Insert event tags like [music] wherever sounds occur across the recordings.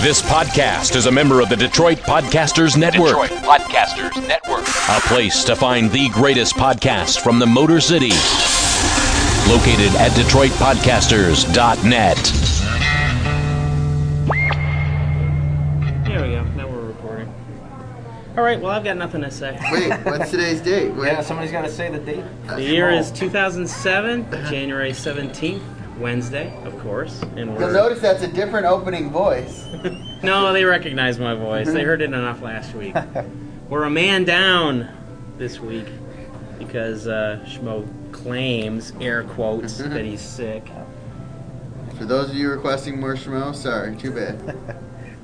This podcast is a member of the Detroit Podcasters Network. Detroit Podcasters Network. A place to find the greatest podcasts from the Motor City. Located at DetroitPodcasters.net. Here we go. Now we're recording. All right. Well, I've got nothing to say. Wait, what's today's date? [laughs] Wait, Yeah, somebody's got to say the date. Uh, the year is 2007, January 17th, Wednesday, of course. And You'll notice that's a different opening voice. [laughs] no, they recognize my voice. They heard it enough last week. [laughs] We're a man down this week because uh, Schmo claims, air quotes, [laughs] that he's sick. For those of you requesting more Schmo, sorry, too bad.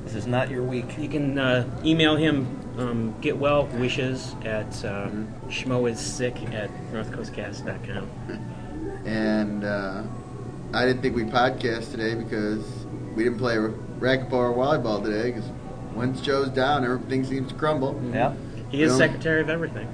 This is not your week. You can uh, email him um, get well wishes at uh, schmoissick at northcoastcast.com. And uh, I didn't think we'd podcast today because we didn't play racquetball or volleyball today because once Joe's down, everything seems to crumble. Yeah. He is No. secretary of everything.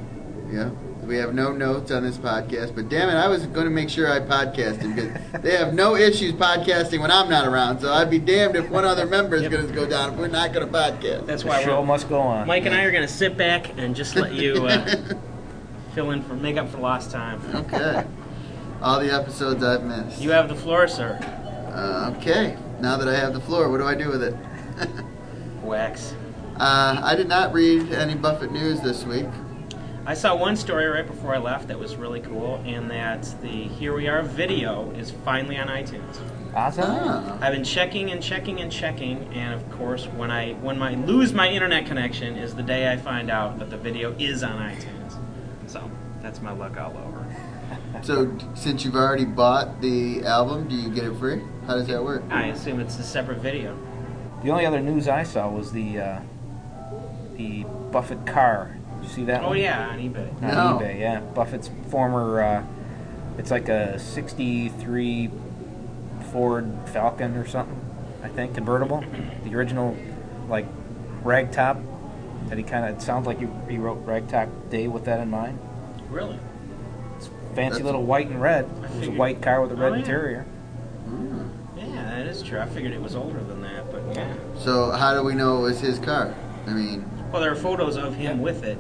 Yeah. We have no notes on this podcast, but damn it, I was going to make sure I podcasted because [laughs] they have no issues podcasting when I'm not around. So I'd be damned if one other member is Yep. going to go down if we're not going to podcast. That's The why show we're, must go on. Mike and I are going to sit back and just let you uh, [laughs] fill in for make up for lost time. okay. All the episodes I've missed. You have the floor, sir. Uh, okay. Now that I have the floor, what do I do with it? [laughs] Wax. uh, I did not read any Buffett news this week. I saw one story right before I left that was really cool, and that the Here We Are video is finally on iTunes. Awesome. Ah. I've been checking and checking and checking, and of course, when I when I lose my internet connection is the day I find out that the video is on iTunes. So that's my luck all over. So, since you've already bought the album, do you get it free? How does that work? I assume it's a separate video. The only other news I saw was the uh, the Buffett car. Did you see that? Oh one? yeah, on eBay. On No. eBay, yeah. Buffett's former. Uh, it's like a '63 Ford Falcon or something. I think convertible. [clears throat] The original, like ragtop. That he kind of. It sounds like he, he wrote Ragtop Day with that in mind. Really? Fancy That's- little white and red. It was a white car with a red Oh, yeah. interior. Hmm. Yeah, that is true. I figured it was older than that, but yeah. So, how do we know it was his car? I mean, Well, there are photos of him Yeah. with it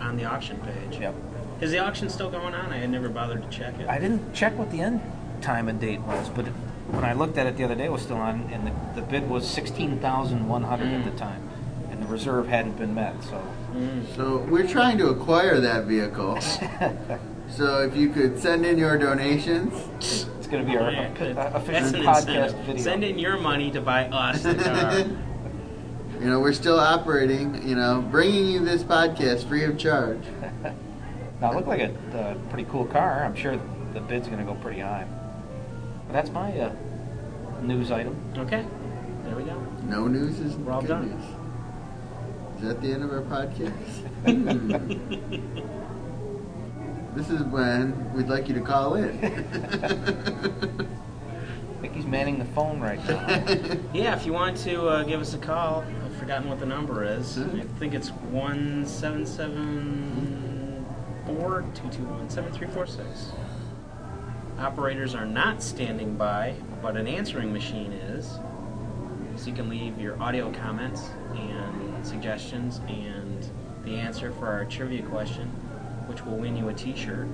on the auction page. Yep. Is the auction still going on? I had never bothered to check it. I didn't check what the end time and date was, but it, when I looked at it the other day, it was still on, and the, the bid was sixteen thousand one hundred at the mm. time, and the reserve hadn't been met. So mm. so we're trying to acquire that vehicle. [laughs] so, if you could send in your donations, it's going to be our Yeah, uh, good. official That's an podcast incentive. video. Send in your money to buy us the car. [laughs] you know, we're still operating, you know, bringing you this podcast free of charge. [laughs] Now, it looked like a uh, pretty cool car. I'm sure the bid's going to go pretty high. But that's my uh, news item. okay, there we go. No news is We're all good done. news. Is that the end of our podcast? [laughs] This is when we'd like you to call in. I [laughs] think he's manning the phone right now. [laughs] Yeah, if you want to uh, give us a call, I've forgotten what the number is. Hmm. I think it's one seven seven four two two one seven three four six. Operators are not standing by, but an answering machine is. So you can leave your audio comments and suggestions and the answer for our trivia question, which will win you a T-shirt.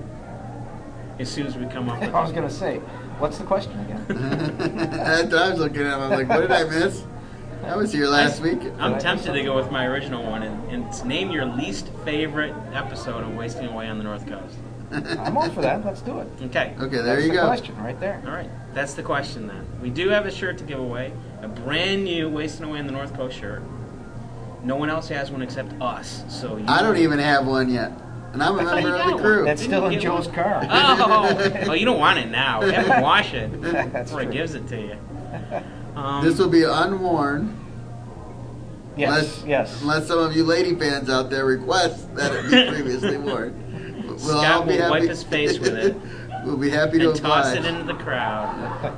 As soon as we come up [laughs] with I was going to say, what's the question again? [laughs] That's what I was looking at. I'm like, what did I miss? I was here last week. I'm Did tempted to go with my original one and, and it's name your least favorite episode of Wasting Away on the North Coast. [laughs] I'm all for that. Let's do it. Okay. Okay, there That's you the go. question right there. All right. That's the question then. We do have a shirt to give away, a brand new Wasting Away on the North Coast shirt. No one else has one except us. So you I don't even have one yet, and I'm a I thought you member of the crew. That's still in get Joe's one? car. [laughs] Oh, well, you don't want it now. Have him wash it [laughs] That's before he true. gives it to you. Um, This will be unworn, Yes, unless, yes. unless some of you lady fans out there request that it be [laughs] previously worn. We'll Scott will wipe his face with it. we'll be happy to and toss oblige. it into the crowd.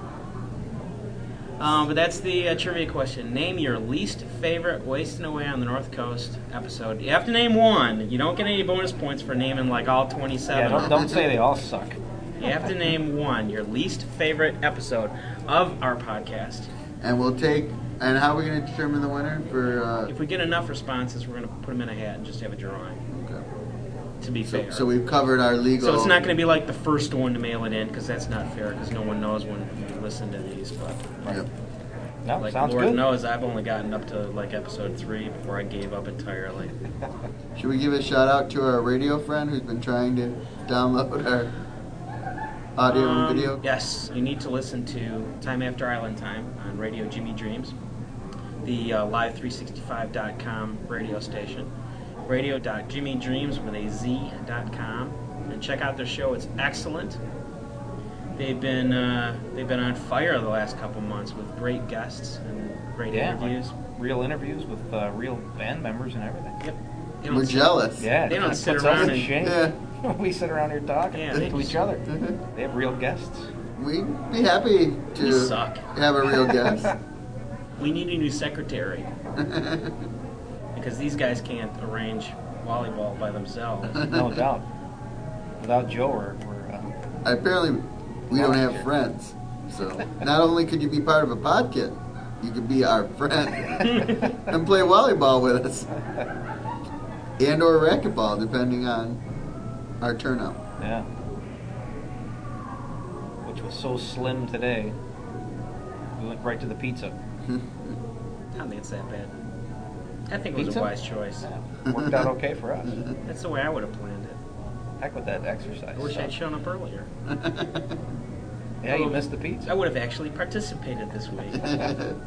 Um, but that's the uh, trivia question. Name your least favorite Wasting Away on the North Coast episode. You have to name one. You don't get any bonus points for naming like all 27. Yeah, don't, don't say they all suck. You have to name one, your least favorite episode of our podcast. and we'll take And how are we going to determine the winner for? Uh, If we get enough responses, we're going to put them in a hat and just have a drawing. Okay. To be so, fair. so we've covered our legal. So it's not going to be like the first one to mail it in because that's not fair because no one knows when you listen to these. But Yep. No, like sounds Lord good. knows, I've only gotten up to like episode three before I gave up entirely. [laughs] Should we give a shout out to our radio friend who's been trying to download our audio Um, and video? Yes, you need to listen to Time After Island Time on Radio Jimmy Dreams, the uh, live365.com radio station, radio.jimmydreams with a Z.com, and check out their show. It's excellent. They've been uh, they've been on fire the last couple months with great guests and great Yeah, like interviews. real interviews with uh, real band members and everything. Yep. They We're sit- jealous. Yeah, They don't sit around and- shame. Yeah. [laughs] we sit around here talking Yeah, they to each just- other. They have real guests. We'd be happy to suck. have a real guest. [laughs] We need a new secretary [laughs] because these guys can't arrange volleyball by themselves. [laughs] No doubt. Without Joe, we're, we're uh, Apparently, we don't have friends. So not only could you be part of a podcast, you could be our friend [laughs] and play volleyball with us, and or racquetball, depending on our turnout. yeah. Which was so slim today. We went right to the pizza. I don't think it's that bad. I think it was a wise choice. Yeah, worked out okay for us. That's the way I would have planned it. Heck with that exercise. I wish stuff. I'd shown up earlier. [laughs] Yeah, you missed the pizza. I would have actually participated this week. [laughs] I'm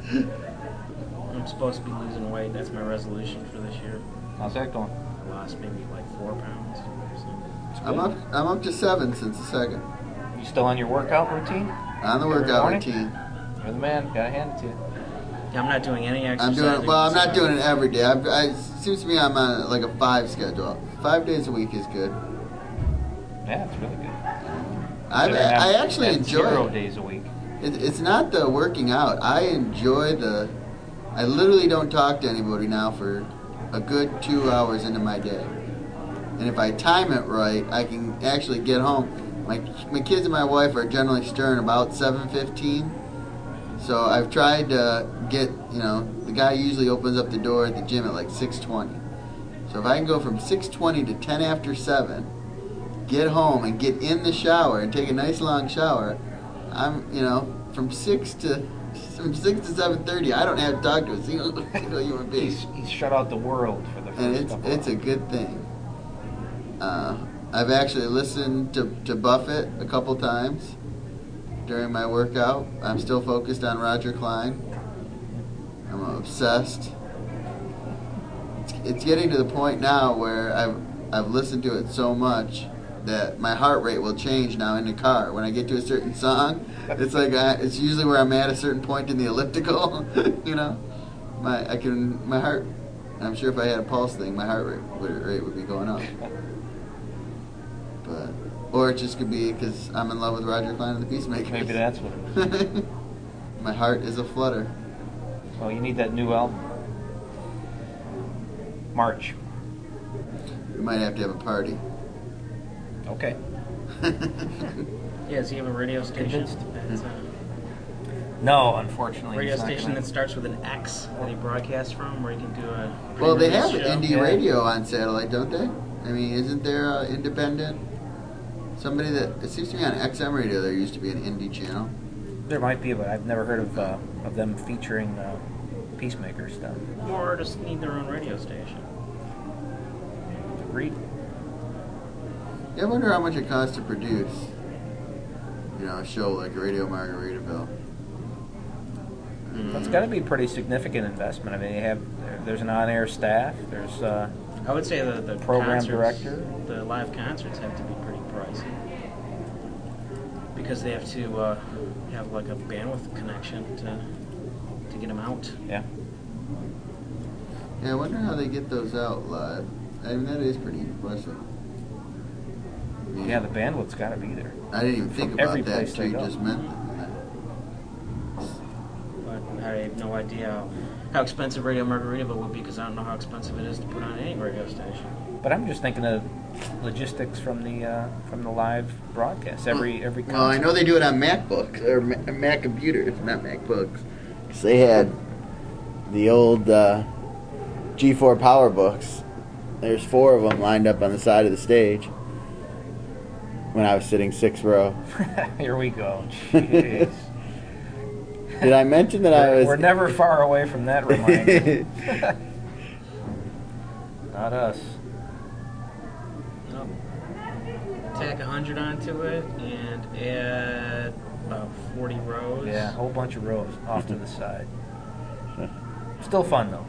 supposed to be losing weight. That's my resolution for this year. How's that going? I lost maybe like four pounds or something. I'm up. I'm up to seven since the second You still on your workout routine? on the Every workout morning? routine. You're the man. Gotta hand it to you. Yeah, I'm not doing any I'm exercise. doing well. I'm not doing it every day. I, I, it seems to me I'm on like a five schedule. Five days a week is good. Yeah, it's really good. I, Better have- I actually have enjoy zero it. days a week. It, it's not the working out. I enjoy the. I literally don't talk to anybody now for a good two hours into my day, and if I time it right, I can actually get home. My my kids and my wife are generally stirring about seven fifteen, so I've tried to get you know the guy usually opens up the door at the gym at like six twenty. So if I can go from six twenty to ten after seven, get home and get in the shower and take a nice long shower, I'm you know from six to from six to seven thirty. I don't have to talk to a single, [laughs] single human being, He's, he's shut out the world for the first and it's it's a good thing. Uh, I've actually listened to to Buffett a couple times during my workout. I'm still focused on Roger Clyne. I'm obsessed. It's, it's getting to the point now where I've I've listened to it so much that my heart rate will change now in the car. When I get to a certain song, it's like I, it's usually where I'm at a certain point in the elliptical. [laughs] you know, my I can my heart. I'm sure if I had a pulse thing, my heart rate rate would be going up. But or it just could be because I'm in love with Roger Clyne and the Peacemakers. Maybe that's what it is. [laughs] my heart is a flutter. Well, you need that new album. March. We might have to have a party. Okay. [laughs] Yeah, does he have a radio station? Convinced. That's a No, unfortunately. radio station gonna- that starts with an X that he broadcasts from, where he can do a. well, they have show. indie Yeah. radio on satellite, don't they? I mean, isn't there uh, independent? Somebody that it seems to me on XM radio there used to be an indie channel. There might be, but I've never heard of uh, of them featuring uh, Peacemaker stuff. More artists need their own radio station. Agreed. Yeah, I wonder how much it costs to produce. You know, a show like Radio Margaritaville. It's got to be a pretty significant investment. I mean, they have there's an on-air staff. There's uh, I would say the, the Program concerts, director. the live concerts have to be pretty pricey because they have to uh, have like a bandwidth connection to to get them out. yeah. Yeah, I wonder how they get those out live. I mean, that is pretty impressive. I mean, Yeah, the bandwidth's got to be there. I didn't even think from about every that place until they you go. just meant that. But I have no idea how, how expensive Radio Margaritaville would be because I don't know how expensive it is to put on any radio station. But I'm just thinking of logistics from the uh, from the live broadcast. Every every concert. Well, I know they do it on MacBooks or Mac computers, not MacBooks. 'Cause they had the old uh, G4 Power books. There's four of them lined up on the side of the stage. When I was sitting sixth row. [laughs] Here we go. [laughs] Jeez. Did I mention that I was? We're never far away from that [laughs] reminder. [laughs] Not us. Nope. Tack 100 onto it and add about 40 rows. Yeah, a whole bunch of rows off to the [laughs] side. Still fun though.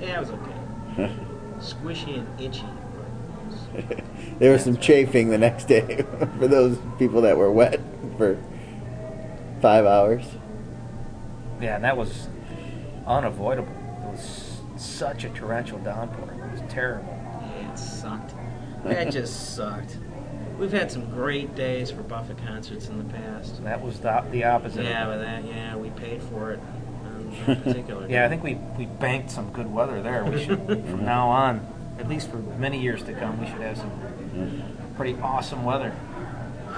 Yeah, it was okay. Squishy and itchy. but there was some chafing the next day for those people that were wet for five hours. Yeah, and that was unavoidable. It was such a torrential downpour. It was terrible. Yeah, it sucked. That [laughs] just sucked. We've had some great days for Buffett concerts in the past. That was the, the opposite. Yeah, of but that, yeah, we paid for it on [laughs] particular. Yeah, I think we, we banked some good weather there. We should, [laughs] from now on, at least for many years to come, we should have some pretty awesome weather.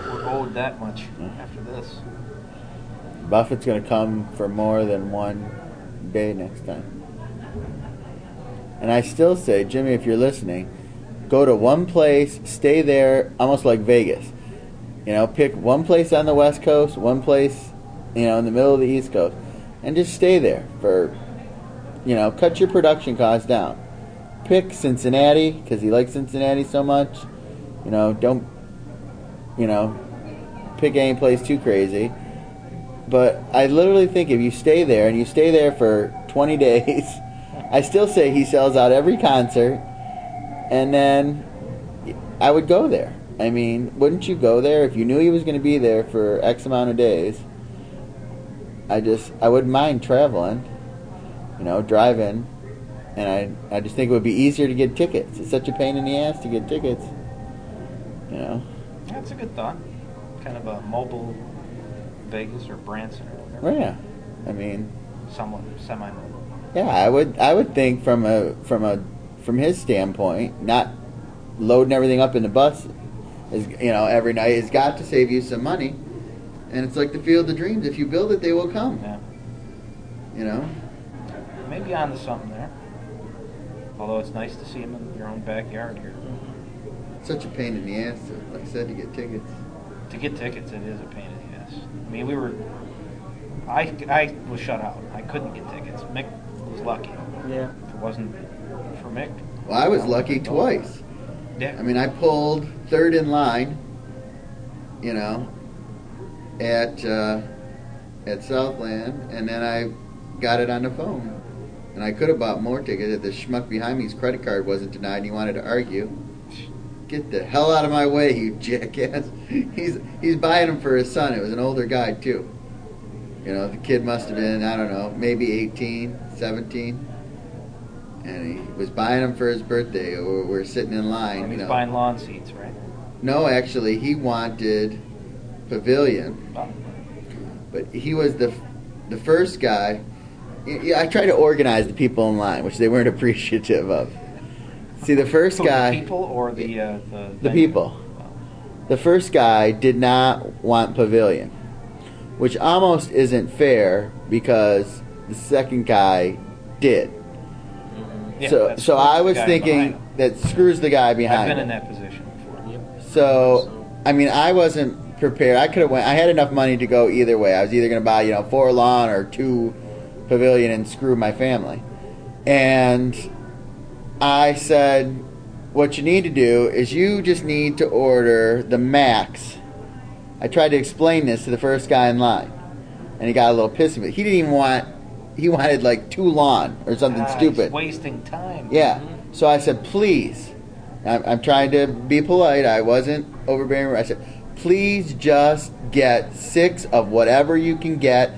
We're owed that much mm-hmm. after this. Buffett's going to come for more than one day next time. And I still say, Jimmy, if you're listening, go to one place, stay there, almost like Vegas. You know, pick one place on the West Coast, one place, you know, in the middle of the East Coast, and just stay there for, you know, cut your production costs down. Pick Cincinnati because he likes Cincinnati so much. You know, don't, you know, pick any place too crazy. But I literally think if you stay there and you stay there for 20 [laughs] days, I still say he sells out every concert, and then I would go there. I mean, wouldn't you go there if you knew he was going to be there for X amount of days? I just I wouldn't mind traveling, you know, driving, and I I just think it would be easier to get tickets. It's such a pain in the ass to get tickets, you know. That's a good thought. Kind of a mobile Vegas or Branson or whatever. Yeah, I mean, Somewhat semi-mobile. Yeah, I would I would think from a from a from his standpoint, not loading everything up in the bus is you know every night has got to save you some money. And it's like the field of dreams. If you build it, they will come. Yeah. You know. Maybe onto something there. Although it's nice to see him in your own backyard here. It's such a pain in the ass, to, like I said, to get tickets. To get tickets, it is a pain in. I mean, we were. I, I was shut out. I couldn't get tickets. Mick was lucky. Yeah. If it wasn't for Mick. Well, I was lucky twice. Yeah. I mean, I pulled third in line. You know, at uh, at Southland, and then I got it on the phone. And I could have bought more tickets if the schmuck behind me's credit card wasn't denied and he wanted to argue. Get the hell out of my way, you jackass. [laughs] He's he's buying them for his son. It was an older guy, too. You know, the kid must have been, I don't know, maybe 18, 17. And he was buying them for his birthday. We're, we're sitting in line. And you he's know. buying lawn seats, right? No, actually, he wanted Pavilion Oh. but he was the the first guy. Yeah, I tried to organize the people in line, which they weren't [laughs] appreciative of. See, the first Who, guy, The people or the uh, the, the people, the first guy did not want pavilion, which almost isn't fair because the second guy did. Yeah, so, so I was thinking that screws the guy him. behind. I've been him. in that position before. Yep. So, I mean, I wasn't prepared. I could have went. I had enough money to go either way. I was either going to buy, you know, four lawn or two pavilion and screw my family. And I said, what you need to do is you just need to order the max. I tried to explain this to the first guy in line, and he got a little pissy. But he didn't even want. He wanted like two lawn or something Ah, stupid. wasting time. Yeah. So I said, please. I'm, I'm trying to be polite. I wasn't overbearing. I said, please just get six of whatever you can get.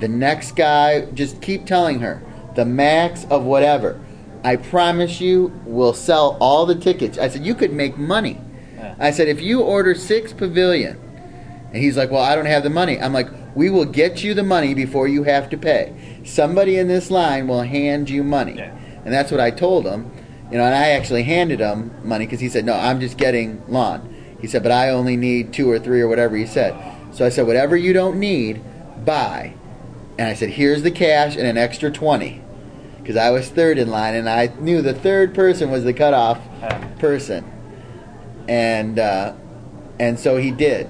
The next guy, just keep telling her the max of whatever. I promise you, we'll sell all the tickets. I said, you could make money. Yeah. I said, if you order six pavilion, and he's like, well, I don't have the money. I'm like, we will get you the money before you have to pay. Somebody in this line will hand you money. Yeah. And that's what I told him. You know, and I actually handed him money because he said, no, I'm just getting lawn. He said, but I only need two or three or whatever he said. So I said, whatever you don't need, buy. And I said, here's the cash and an extra 20. Because I was third in line, and I knew the third person was the cutoff person, and uh, and so he did.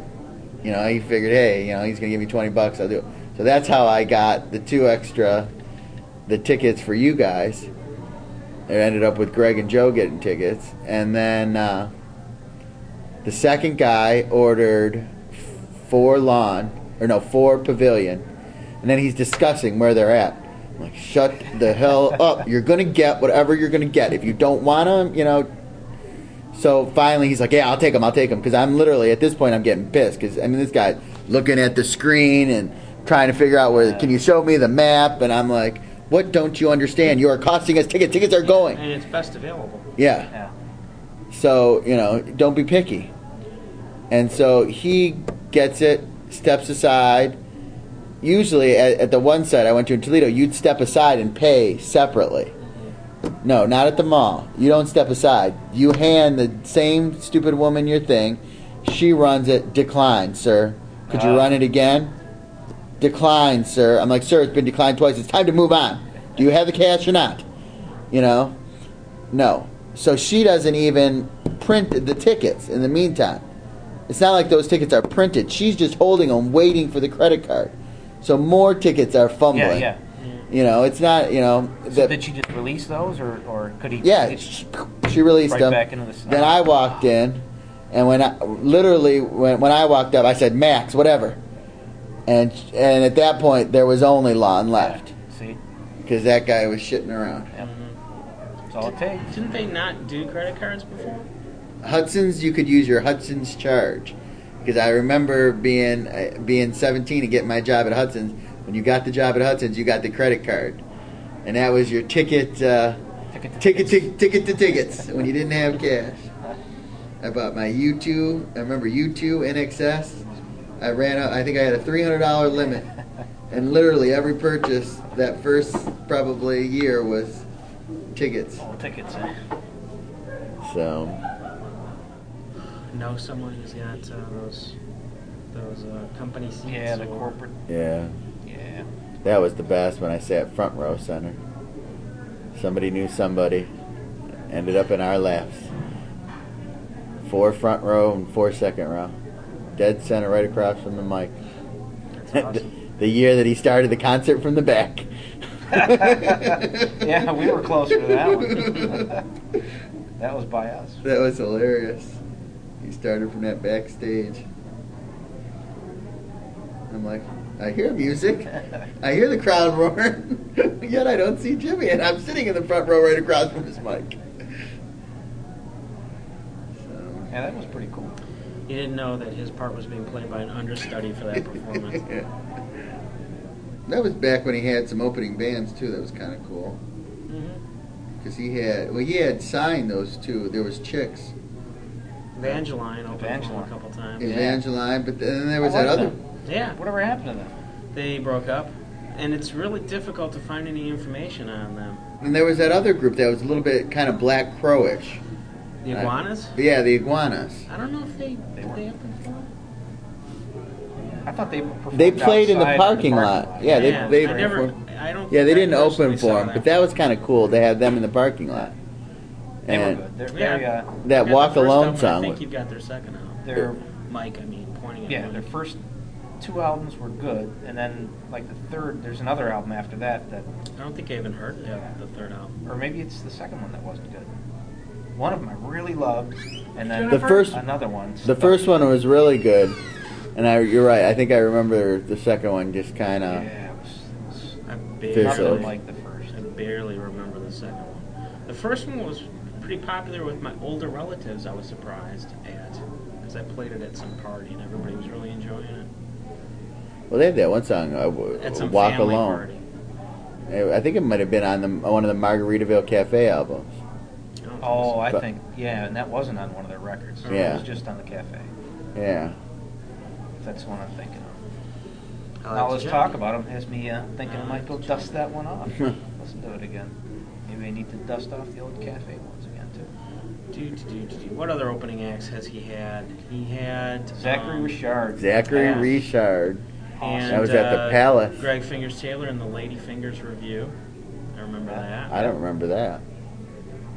You know, he figured, hey, you know, he's gonna give me twenty bucks. I'll do it. So that's how I got the two extra, the tickets for you guys. It ended up with Greg and Joe getting tickets, and then uh, the second guy ordered four lawn or no four pavilion, and then he's discussing where they're at. Like, shut the hell up! You're gonna get whatever you're gonna get. If you don't want them, you know. So finally, he's like, "Yeah, I'll take them. I'll take them." Because I'm literally at this point, I'm getting pissed. Because I mean, this guy looking at the screen and trying to figure out where. Can you show me the map? And I'm like, "What don't you understand? You are costing us tickets. Tickets are going." And it's best available. Yeah. yeah. So, you know, don't be picky. And so he gets it, steps aside. Usually at, at the one site I went to in Toledo, you'd step aside and pay separately. No, not at the mall. You don't step aside. You hand the same stupid woman your thing. She runs it. Decline, sir. Could you Ah. run it again? Decline, sir. I'm like, sir, it's been declined twice. It's time to move on. Do you have the cash or not? You know? No. So she doesn't even print the tickets in the meantime. It's not like those tickets are printed. She's just holding them, waiting for the credit card. So more tickets are Yeah, fumbling. yeah. You know, it's not, you know. So the- did she just release those, or, or could he? yeah, she, she released Right them. back into the snow. Then I walked in, and when I literally when when I walked up, I said Max, whatever, and and at that point there was only lawn left See, because that guy was shitting around. yep. That's all it takes. Didn't they not do credit cards before? Hudson's, you could use your Hudson's charge because I remember being uh, being 17 and getting my job at Hudson's. When you got the job at Hudson's, you got the credit card, and that was your ticket. Uh, Ticket to ticket, tickets. ticket, ticket to tickets when you didn't have cash. I bought my U2. I remember U2 INXS. I ran out. I think I had a $300 limit, and literally every purchase that first probably year was tickets. All tickets. Eh? So Know someone who's got uh, those those uh, company seats? Yeah, the or- corporate. yeah, Yeah. that was the best when I sat front row center. Somebody knew somebody. Ended up in our laps. Four front row and four second row. Dead center right across from the mic. That's [laughs] awesome. the year that he started the concert from the back. [laughs] Yeah, we were closer to that one. [laughs] that was by us. That was hilarious. He started from that backstage. I'm like, I hear music. I hear the crowd roaring. [laughs] Yet I don't see Jimmy, and I'm sitting in the front row right across from his mic. So, Yeah, that was pretty cool. He didn't know that his part was being played by an understudy for that performance. [laughs] that was back when he had some opening bands too. That was kind of cool mm-hmm. because he had well he had signed those two. There was chicks, Evangeline opened for him Evangeline. a couple times. Yeah. Evangeline, but then there was that other. them. Yeah, Whatever happened to them? they broke up, and it's really difficult to find any information on them. And there was that other group that was a little bit kind of black crowish. The I- iguanas? Yeah, the iguanas. I don't know if they They did were- they open for them. I thought they performed They played in the outside parking lot. Yeah, they Yeah, they I never. I don't. Yeah, they didn't open for saw them, but that was kind of cool. They had them in the parking lot. They were And good. They're Yeah. very, uh, that You got Walk the first Alone album, song I think was- you've got their second album. they're Mike, I mean, pointing at yeah, Mike. their first two albums were good, and then like the third, there's another album after that that, I don't think I even heard the, the third album. or maybe it's the second one that wasn't good. One of them I really loved, and then The first- another one. The first one was really good, and I you're right. I think I remember the second one just kind yeah, of. it was, it was I Fizzled. barely, nothing like the first. I barely remember the second one. The first one was pretty popular with my older relatives. I was surprised at because I played it at some party and everybody was really enjoying it. Well, they had that one song, uh, At some "Walk Alone." party. I think it might have been on the one of the Margaritaville Cafe albums. I don't think Oh, I think yeah, and that wasn't on one of their records. Yeah. it was just on the cafe. Yeah. That's the one I'm thinking of. so. I Now let's Jim. talk about them. Has me uh, thinking I I might go like dust that one off. [laughs] Listen to it again. Maybe I need to dust off the old cafe ones again too. Do, do, do, do, do. What other opening acts has he had? He had Zachary um, Richard. Zachary Yeah. Richard. And, That was at the uh, Palace. Greg Fingers Taylor and the Lady Fingers Review. I remember that. I don't remember that.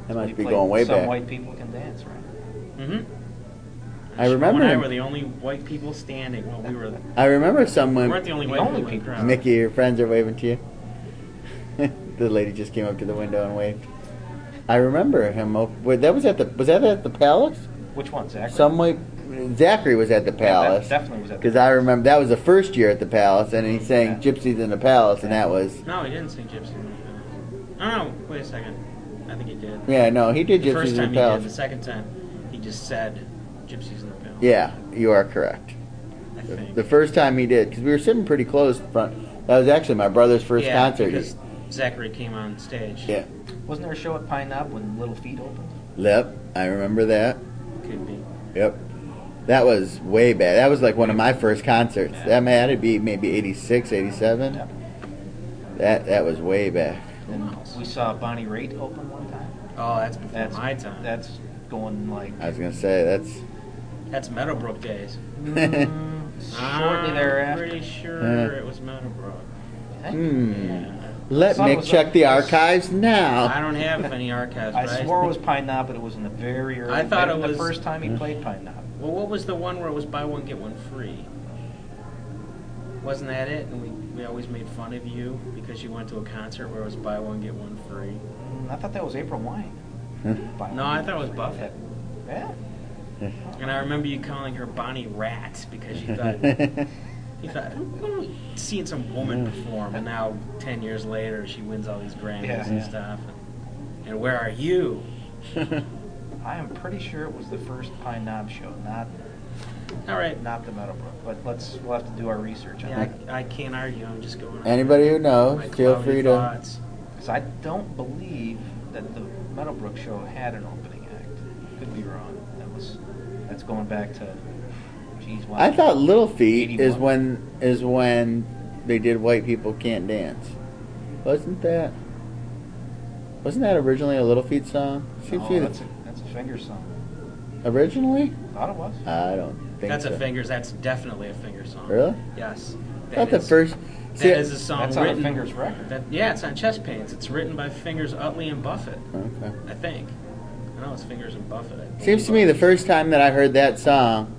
That We must be going way Some back. white people can dance, right? Mm-hmm. I remember and I were the only white people standing. Well, we were. I remember We someone. weren't the only The white only people. people. Mickey, your friends are waving to you. [laughs] the lady just came up to the window and waved. I remember him. op- that was at the was that at the palace? Which one, Zachary? Some way, Zachary was at the Yeah, that palace definitely was at the because I remember that was the first year at the palace, and he sang Yeah. "Gypsies in the Palace," and that was No, he didn't sing Gypsy. Oh no! Wait a second. I think he did. yeah, no, he did The "Gypsies first time he did. The second time, he just said Gypsies in the Palace. Yeah, you are correct. I The, think. the first time he did, because we were sitting pretty close front. That was actually my brother's first yeah, concert. because Zachary came on stage. Yeah, Wasn't there a show at Pine Knob when Little Feat opened? yep, I remember that. Could be. Yep. That was way back. That was like one of my first concerts. Yeah. That had to be maybe 86, 87. Yeah. That that was way back. And we saw Bonnie Raitt open one time. Oh, that's before That's my time. That's going like I was gonna say that's. That's Meadowbrook days. mm, [laughs] shortly I'm thereafter. pretty sure Yeah. it was Meadowbrook. Hmm. Yeah. Let thought Mick was check like- the archives now. I don't have any archives. I but swore it was Pine Knob, but it was in the very early. I thought maybe it was- the first time he played Pine Knob. Well, what was the one where it was buy one get one free? Wasn't that it? And we, we always made fun of you because you went to a concert where it was buy one get one free. Mm, I thought that was April Wine. By No, I thought it was Buffett. Yeah. [laughs] And I remember you calling her Bonnie Rat because you thought [laughs] you thought "Hmm, seeing some woman perform, and now ten years later she wins all these Grammys Yeah, and yeah. stuff. And, and where are you? [laughs] I am pretty sure it was the first Pine Knob show, not All right. not the Meadowbrook. But let's we'll have to do our research on Yeah, that. I, I can't argue. I'm just going. Anybody who knows, feel free to. Because I don't believe that the Meadowbrook show had an opening act. Could be wrong. That was that's going back to. Geez, wow. I thought Little Feat is when is when they did White People Can't Dance. Wasn't that? Wasn't that originally a Little Feat song? Seems to No, be that's a that's a finger song. originally. Thought it was. I don't think That's so. a fingers. That's definitely a finger song. Really? Yes. I thought the first. See, That is a song That's on a. Fingers record. That, yeah, it's on Chest Pains. It's written by Fingers Utley and Buffett. okay. I think. I know it's Fingers and Buffett. Seems to me the first time that I heard that song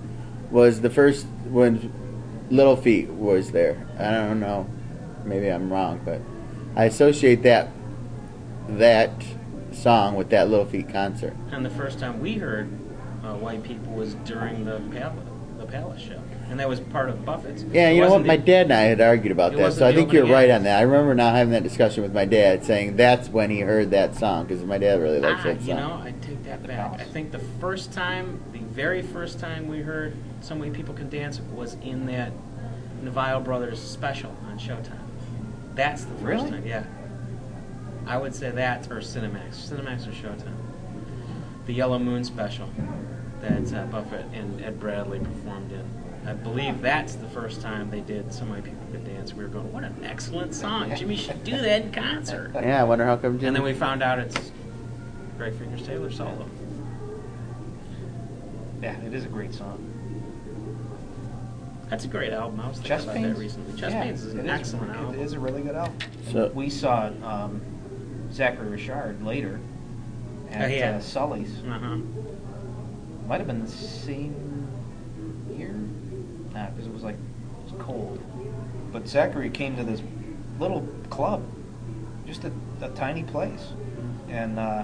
was the first when Little Feat was there. I don't know. Maybe I'm wrong, but I associate that that song with that Little Feat concert. And the first time we heard uh, white people was during the Palace, the Palace show, and that was part of Buffett's. Yeah, It you know what? My dad and I had argued about that, so I think you're right on that. I remember now having that discussion with my dad, saying that's when he heard that song because my dad really likes Ah, that you know, I take that back. I think the first time, the very first time we heard "Some White People Can Dance" was in that Neville Brothers special on Showtime. That's the first Really? time, yeah. I would say that or Cinemax, Cinemax or Showtime. The Yellow Moon special that uh, Buffett and Ed Bradley performed in. I believe that's the first time they did "Some White People Can Dance." We were going, "What an excellent song! Jimmy should do that in concert." yeah, I wonder how come. And then we found out it's Greg Fingers Taylor solo. Yeah, it is a great song. That's a great album. I was thinking Chest about Pains. that recently. Chest yeah, Pains is an it excellent album. It is a really good album. So- we saw um, Zachary Richard later at Oh, yeah. uh, Sully's. Uh-huh. Might have been the same year. Nah, because it was like it was cold. But Zachary came to this little club, just a, a tiny place, and uh,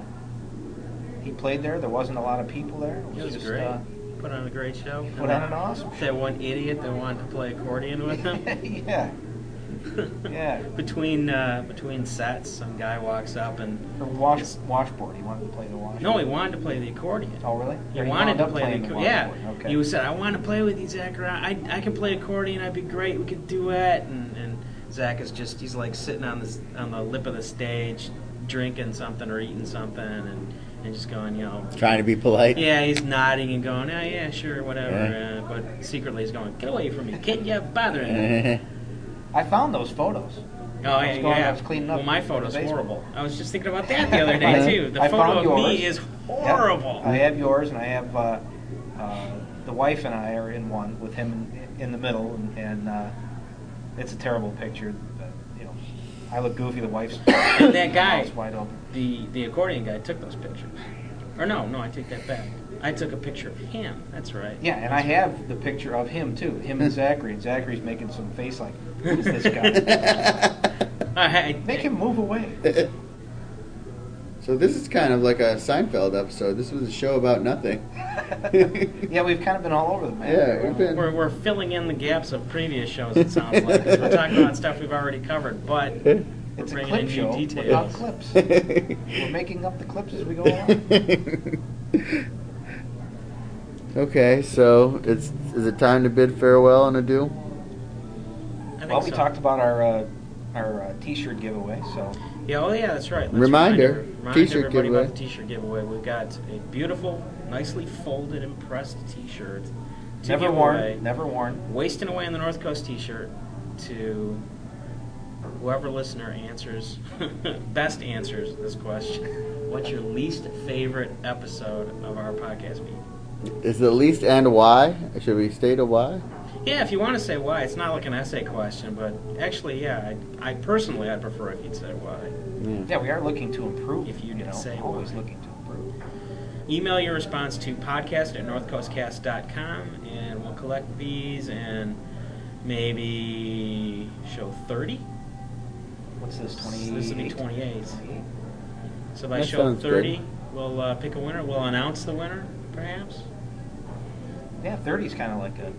he played there. There wasn't a lot of people there. It was, It was just, great. Uh, Put on a great show. put on an awesome show. That one idiot that wanted to play accordion with him. [laughs] yeah, yeah. [laughs] between uh, between sets, some guy walks up and Or wash, washboard. He wanted to play the washboard. no, he wanted to play the accordion. Oh, really? He Or wanted to play the accordion. Yeah. Okay. he said, "I want to play with you, Zach. I I can play accordion. I'd be great. We could duet." And and Zach is just he's like sitting on this on the lip of the stage, drinking something or eating something, and and just going, you know, trying to be polite. yeah, he's nodding and going, "Oh yeah, sure, whatever." Yeah. Uh, but secretly he's going, "Get away from me, kid! You're bothering me." [laughs] I found those photos. Oh I was yeah, going- yeah. I was cleaning up Well, my photo's horrible. I was just thinking about that the other day [laughs] too. The I photo found of me is Yeah. horrible. I have yours, and I have uh, uh, the wife and I are in one with him in, in the middle, and, and uh, it's a terrible picture. But, you know, I look goofy. The wife's [coughs] And that guy, mouth's wide open. the the accordion guy, took those pictures. Or no, no, I take that back. I took a picture of him. That's right. Yeah, and I have the picture of him too. Him and [laughs] Zachary. And Zachary's making some face like, [laughs] "Who's this guy?" [laughs] I, Make him move away. So this is kind of like a Seinfeld episode. This was a show about nothing. [laughs] Yeah, we've kind of been all over the map. Yeah, we've been. We're, we're filling in the gaps of previous shows. It sounds like 'cause we're talking about stuff we've already covered, but we're It's a bringing clip in new show without details. clips. [laughs] We're making up the clips as we go along. [laughs] okay, so it's is it time to bid farewell and adieu? I think Well, we so. talked about our uh, our uh, T-shirt giveaway, so Yeah, oh yeah, that's right. Let's Reminder, remind, every- remind t-shirt everybody giveaway. about the t-shirt giveaway. We've got a beautiful, nicely folded and pressed t-shirt. to never give worn, away. never worn. Wasting away in the North Coast t-shirt to whoever listener answers [laughs] best answers this question. What's your least favorite episode of our podcast be? Is the least and why? Should we state a why? Yeah, if you want to say why, it's not like an essay question, but actually, yeah, I, I personally I'd prefer if you'd say why. Yeah, we are looking to improve. If you you could know, say always why. looking to improve. Email your response to podcast at northcoastcast.com and we'll collect these and maybe show 30. What's this? Twenty. This will be 28. So by That show sounds 30, good. we'll uh, pick a winner. We'll announce the winner, perhaps. Yeah, thirty is kind of like a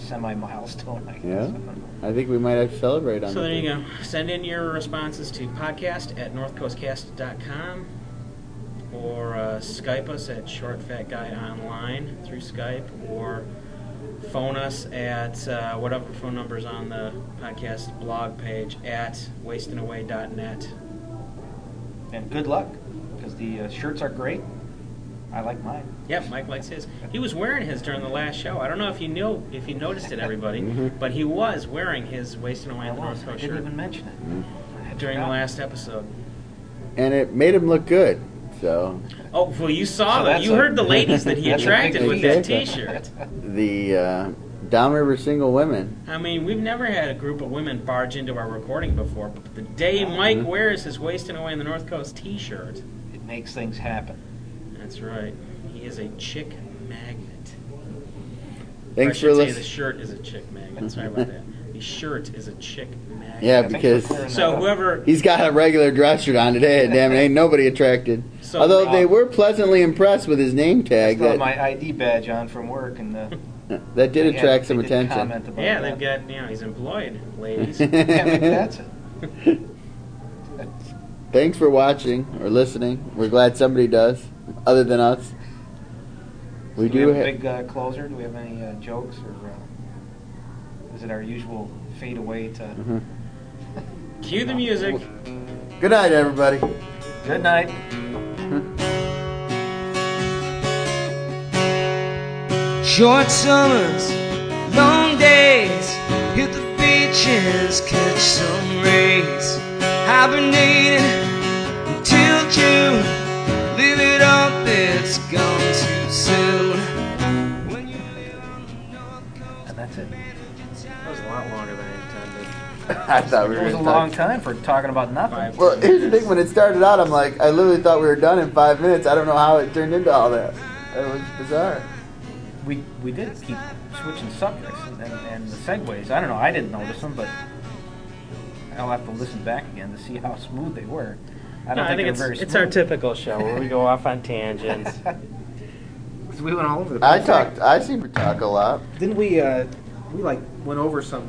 semi milestone. I guess. Yeah. I don't know. I think we might have to celebrate on So it. there you go. Send in your responses to podcast at northcoastcast.com or uh, Skype us at Short Fat Guy Online through Skype or phone us at uh, whatever phone number is on the podcast blog page at wastingaway.net. And good luck, because the uh, shirts are great. I like mine. Yep, Mike likes his. He was wearing his during the last show. I don't know if you knew if you noticed it, everybody, Mhm. but he was wearing his wasting away I in the was. North I Coast didn't shirt even mention it. I had during the forgotten. last episode. And it made him look good. So Oh, well, you saw So that. that's You a- heard the ladies that he [laughs] that's a attracted with that deal. T-shirt. [laughs] the uh, Downriver single women. I mean, we've never had a group of women barge into our recording before, but the day Mike wears his wasting away in the North Coast T-shirt, It makes things happen. That's right. He is a chick magnet. Thanks or I for should say the shirt is a chick magnet. Sorry about that. [laughs] The shirt is a chick magnet. Yeah, because So whoever he's got a regular dress shirt on today. and Damn it, ain't nobody attracted. So- Although they were pleasantly impressed with his name I tag. still have That my ID badge on from work, and uh, [laughs] that did they had- attract some they did attention. comment about Yeah, that. they've got you know he's employed, ladies. [laughs] yeah, maybe that's it. Thanks for watching or listening. We're glad somebody does, other than us. We do do. we have a ha- big uh, closer? Do we have any uh, jokes, or uh, is it our usual fade away to? Mhm. Cue the music. Good night, everybody. Good night. [laughs] Short summers, long days, hit the beaches, catch some rays. Hibernating until June, live it up, it's gone too soon. When you live on the North Coast, And that's it. That was a lot longer than I intended. [laughs] I thought we were. It was a gonna long time for talking about nothing. Well, here's the thing. When it started out, I'm like, I literally thought we were done in five minutes. I don't know how it turned into all that. It was bizarre. We we did keep switching subjects and, and, and the segues. I don't know. I didn't notice them, but I'll have to listen back again to see how smooth they were. I don't I think they were it's it's smooth. our typical show where we go off on tangents. [laughs] 'Cause we went all over the place. I place. talked. I seem to talk a lot. Didn't we? Uh, we like went over some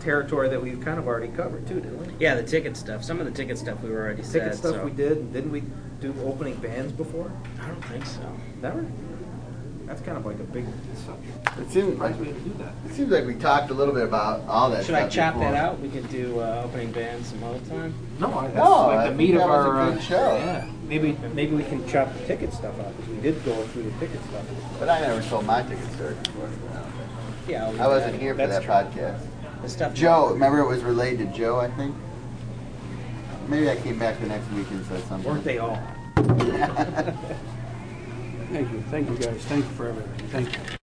territory that we've kind of already covered too, didn't we? yeah, the ticket stuff. Some of the ticket stuff we were already said. Ticket stuff so- we did. Didn't we do opening bands before? I don't think so. Never. That's kind of like a big subject. It seems like we do that. it seems like we talked a little bit about all that. Should I stuff chop before. that out? We could do uh, opening bands some other time. No, I- that's No, like I the meat of was a our good uh, show. Yeah, maybe maybe we can chop the ticket stuff out because we did go through the ticket stuff. But I never told my ticket story before. Yeah, I'll I wasn't that. here for That's that true. podcast. The stuff. Joe, remember it was related to Joe, I think. Maybe I came back the next week and said something. Weren't they all? [laughs] [laughs] Thank you, thank you guys, thank you for everything, thank you.